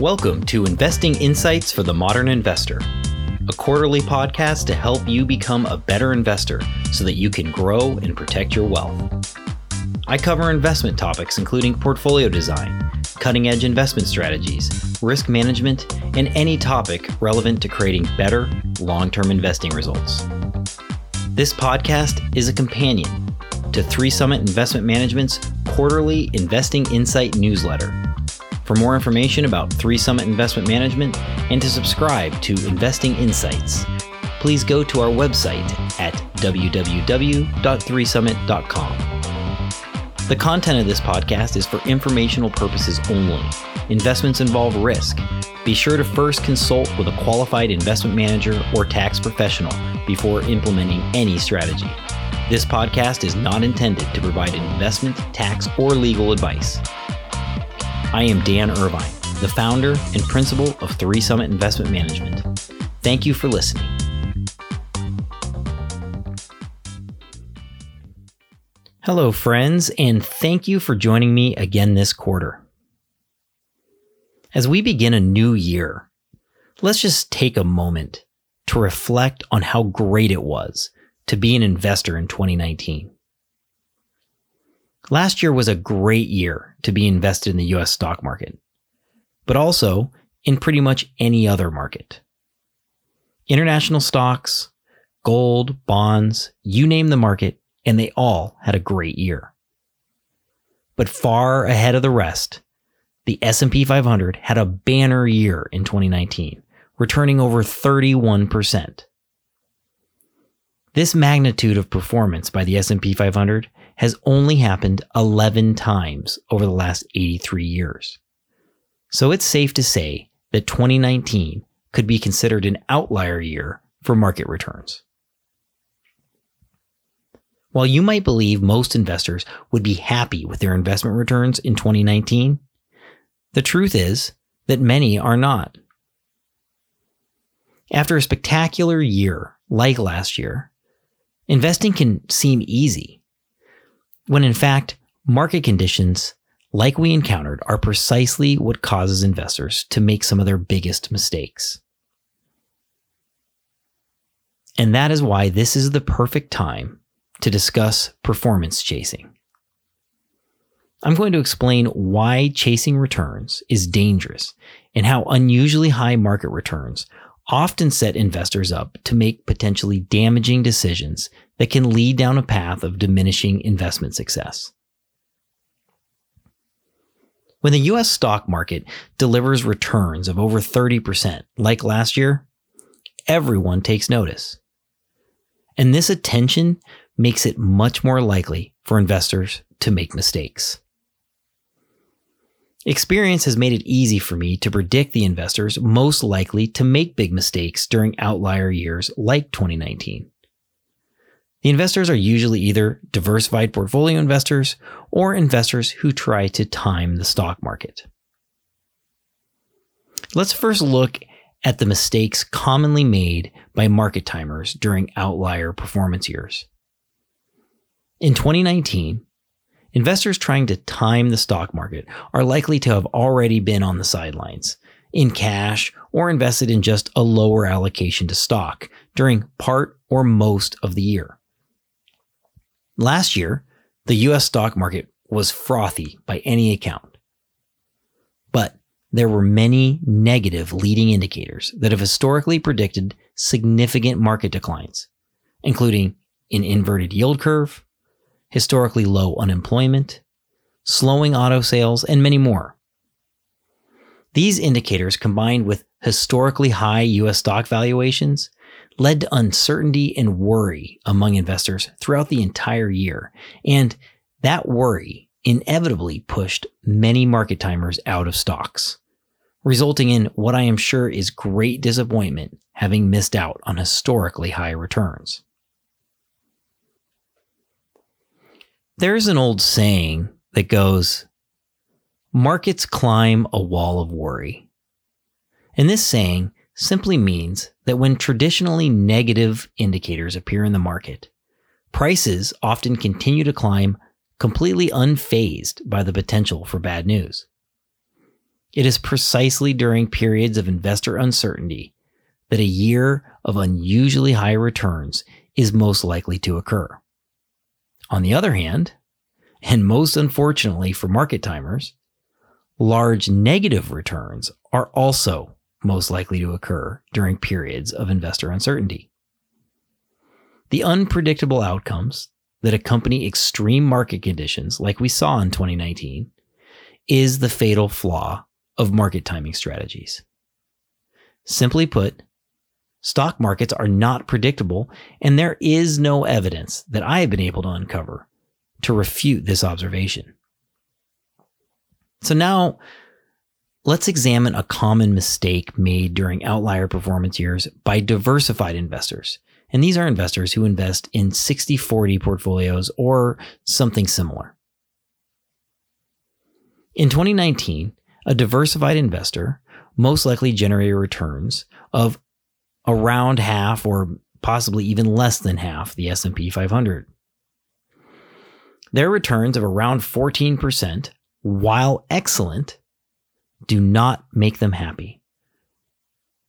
Welcome to Investing Insights for the Modern Investor, a quarterly podcast to help you become a better investor so that you can grow and protect your wealth. I cover investment topics including portfolio design, cutting edge investment strategies, risk management, and any topic relevant to creating better long term investing results. This podcast is a companion to Three Summit Investment Management's quarterly Investing Insight newsletter for more information about Three Summit Investment Management and to subscribe to Investing Insights, please go to our website at www.threesummit.com. The content of this podcast is for informational purposes only. Investments involve risk. Be sure to first consult with a qualified investment manager or tax professional before implementing any strategy. This podcast is not intended to provide investment, tax, or legal advice. I am Dan Irvine, the founder and principal of Three Summit Investment Management. Thank you for listening. Hello, friends, and thank you for joining me again this quarter. As we begin a new year, let's just take a moment to reflect on how great it was to be an investor in 2019. Last year was a great year to be invested in the US stock market, but also in pretty much any other market. International stocks, gold, bonds, you name the market, and they all had a great year. But far ahead of the rest, the S&P 500 had a banner year in 2019, returning over 31%. This magnitude of performance by the S&P 500 has only happened 11 times over the last 83 years. So it's safe to say that 2019 could be considered an outlier year for market returns. While you might believe most investors would be happy with their investment returns in 2019, the truth is that many are not. After a spectacular year like last year, investing can seem easy when in fact, market conditions like we encountered are precisely what causes investors to make some of their biggest mistakes. And that is why this is the perfect time to discuss performance chasing. I'm going to explain why chasing returns is dangerous and how unusually high market returns often set investors up to make potentially damaging decisions that can lead down a path of diminishing investment success. When the US stock market delivers returns of over 30%, like last year, everyone takes notice. And this attention makes it much more likely for investors to make mistakes. Experience has made it easy for me to predict the investors most likely to make big mistakes during outlier years like 2019. The investors are usually either diversified portfolio investors or investors who try to time the stock market. Let's first look at the mistakes commonly made by market timers during outlier performance years. In 2019, Investors trying to time the stock market are likely to have already been on the sidelines, in cash, or invested in just a lower allocation to stock during part or most of the year. Last year, the US stock market was frothy by any account. But there were many negative leading indicators that have historically predicted significant market declines, including an inverted yield curve, historically low unemployment, slowing auto sales, and many more. These indicators, combined with historically high US stock valuations, led to uncertainty and worry among investors throughout the entire year. And that worry inevitably pushed many market timers out of stocks, resulting in what I am sure is great disappointment having missed out on historically high returns. There's an old saying that goes, markets climb a wall of worry. And this saying simply means that when traditionally negative indicators appear in the market, prices often continue to climb completely unfazed by the potential for bad news. It is precisely during periods of investor uncertainty that a year of unusually high returns is most likely to occur. On the other hand, and most unfortunately for market timers, large negative returns are also most likely to occur during periods of investor uncertainty. The unpredictable outcomes that accompany extreme market conditions, like we saw in 2019, is the fatal flaw of market timing strategies. Simply put, stock markets are not predictable, and there is no evidence that I have been able to uncover to refute this observation. So now let's examine a common mistake made during outlier performance years by diversified investors. And these are investors who invest in 60 40 portfolios or something similar. In 2019, a diversified investor most likely generated returns of around half or possibly even less than half the S&P 500. Their returns of around 14%, while excellent, do not make them happy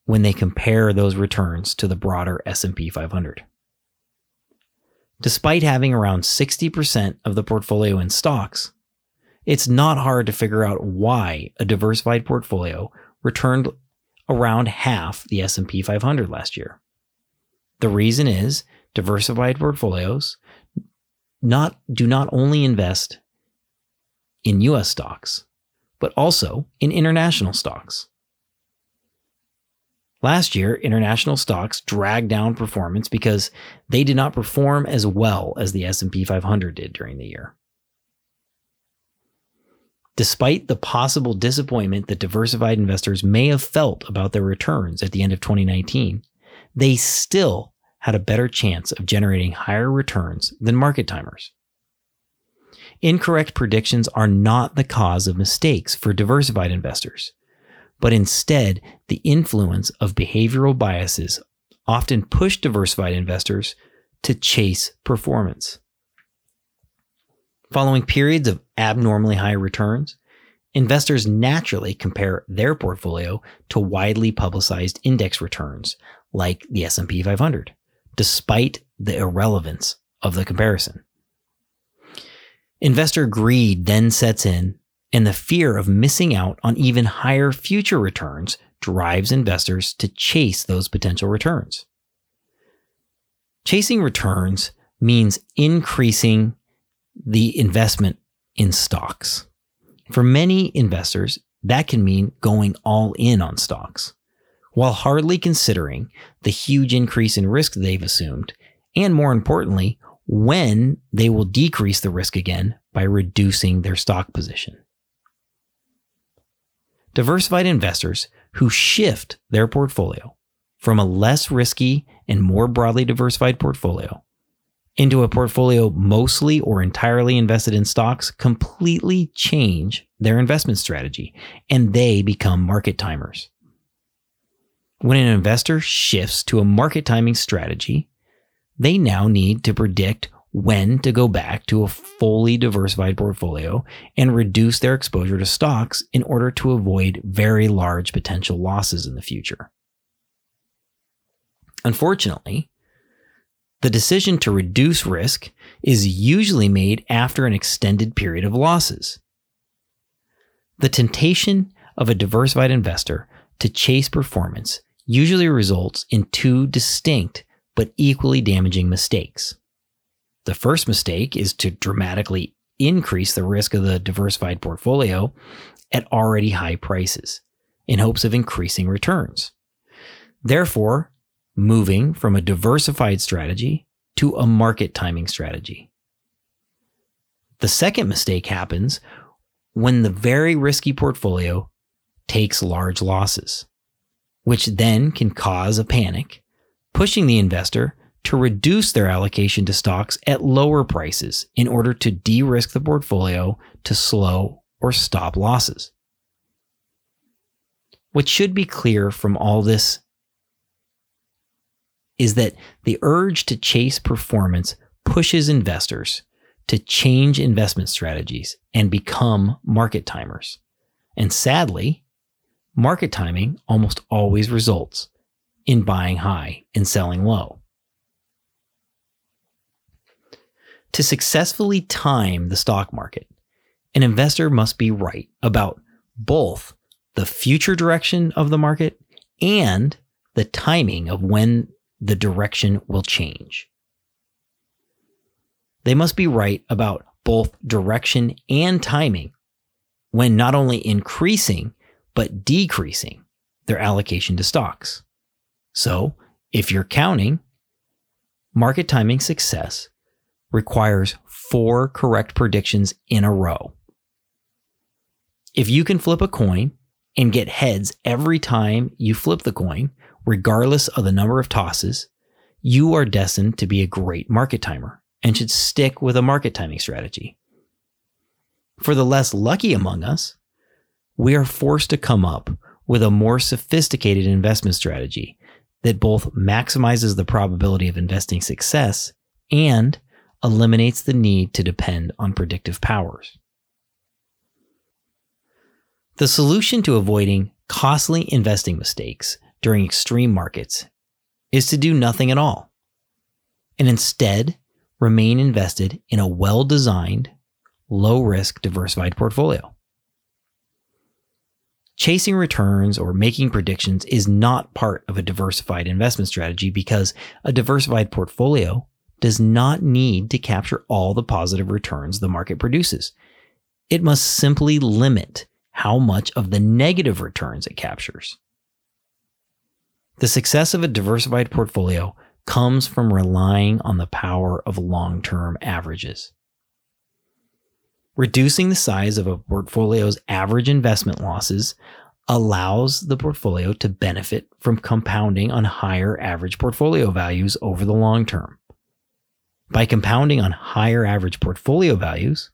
when they compare those returns to the broader S&P 500. Despite having around 60% of the portfolio in stocks, it's not hard to figure out why a diversified portfolio returned around half the S&P 500 last year. The reason is diversified portfolios not do not only invest in US stocks, but also in international stocks. Last year, international stocks dragged down performance because they did not perform as well as the S&P 500 did during the year. Despite the possible disappointment that diversified investors may have felt about their returns at the end of 2019, they still had a better chance of generating higher returns than market timers. Incorrect predictions are not the cause of mistakes for diversified investors, but instead the influence of behavioral biases often push diversified investors to chase performance. Following periods of abnormally high returns, investors naturally compare their portfolio to widely publicized index returns like the S&P 500, despite the irrelevance of the comparison. Investor greed then sets in, and the fear of missing out on even higher future returns drives investors to chase those potential returns. Chasing returns means increasing the investment in stocks. For many investors, that can mean going all in on stocks, while hardly considering the huge increase in risk they've assumed, and more importantly, when they will decrease the risk again by reducing their stock position. Diversified investors who shift their portfolio from a less risky and more broadly diversified portfolio into a portfolio mostly or entirely invested in stocks completely change their investment strategy and they become market timers. When an investor shifts to a market timing strategy, they now need to predict when to go back to a fully diversified portfolio and reduce their exposure to stocks in order to avoid very large potential losses in the future. Unfortunately, the decision to reduce risk is usually made after an extended period of losses. The temptation of a diversified investor to chase performance usually results in two distinct but equally damaging mistakes. The first mistake is to dramatically increase the risk of the diversified portfolio at already high prices in hopes of increasing returns. Therefore, moving from a diversified strategy to a market timing strategy. The second mistake happens when the very risky portfolio takes large losses, which then can cause a panic, pushing the investor to reduce their allocation to stocks at lower prices in order to de risk the portfolio to slow or stop losses. What should be clear from all this is that the urge to chase performance pushes investors to change investment strategies and become market timers. And sadly, market timing almost always results in buying high and selling low. To successfully time the stock market, an investor must be right about both the future direction of the market and the timing of when the direction will change. They must be right about both direction and timing when not only increasing, but decreasing their allocation to stocks. So, if you're counting, market timing success requires four correct predictions in a row. If you can flip a coin and get heads every time you flip the coin, regardless of the number of tosses, you are destined to be a great market timer and should stick with a market timing strategy. For the less lucky among us, we are forced to come up with a more sophisticated investment strategy that both maximizes the probability of investing success and eliminates the need to depend on predictive powers. The solution to avoiding costly investing mistakes during extreme markets is to do nothing at all and instead remain invested in a well designed, low risk, diversified portfolio. Chasing returns or making predictions is not part of a diversified investment strategy because a diversified portfolio does not need to capture all the positive returns the market produces. It must simply limit how much of the negative returns it captures. The success of a diversified portfolio comes from relying on the power of long term averages. Reducing the size of a portfolio's average investment losses allows the portfolio to benefit from compounding on higher average portfolio values over the long term. By compounding on higher average portfolio values,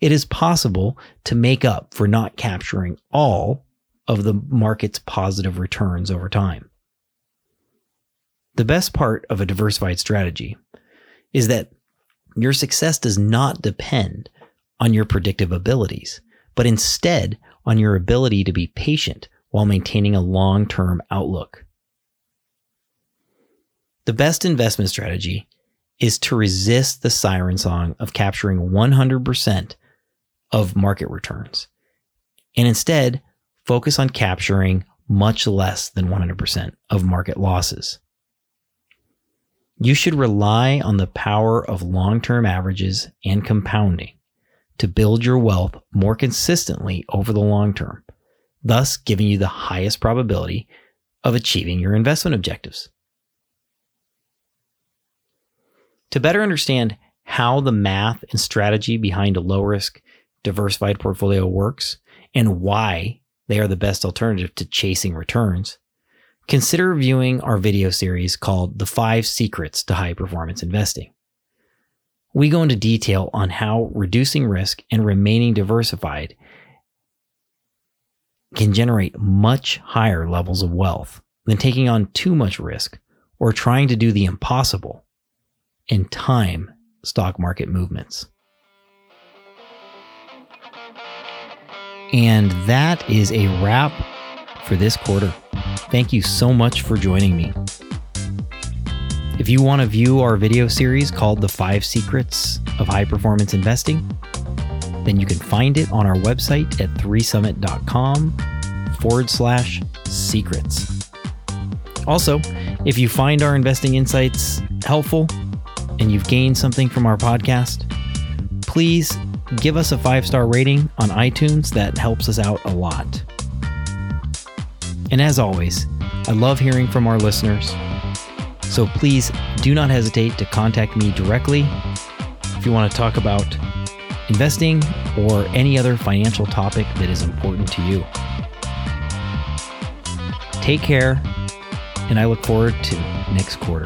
it is possible to make up for not capturing all of the market's positive returns over time. The best part of a diversified strategy is that your success does not depend on your predictive abilities, but instead on your ability to be patient while maintaining a long term outlook. The best investment strategy is to resist the siren song of capturing 100% of market returns and instead focus on capturing much less than 100% of market losses. You should rely on the power of long term averages and compounding to build your wealth more consistently over the long term, thus giving you the highest probability of achieving your investment objectives. To better understand how the math and strategy behind a low risk, diversified portfolio works and why they are the best alternative to chasing returns, consider viewing our video series called The Five Secrets to High Performance Investing. We go into detail on how reducing risk and remaining diversified can generate much higher levels of wealth than taking on too much risk or trying to do the impossible in time stock market movements. And that is a wrap for this quarter. Thank you so much for joining me. If you want to view our video series called The Five Secrets of High Performance Investing, then you can find it on our website at 3summit.com forward slash secrets. Also, if you find our investing insights helpful and you've gained something from our podcast, please give us a five star rating on iTunes. That helps us out a lot. And as always, I love hearing from our listeners. So please do not hesitate to contact me directly if you want to talk about investing or any other financial topic that is important to you. Take care, and I look forward to next quarter.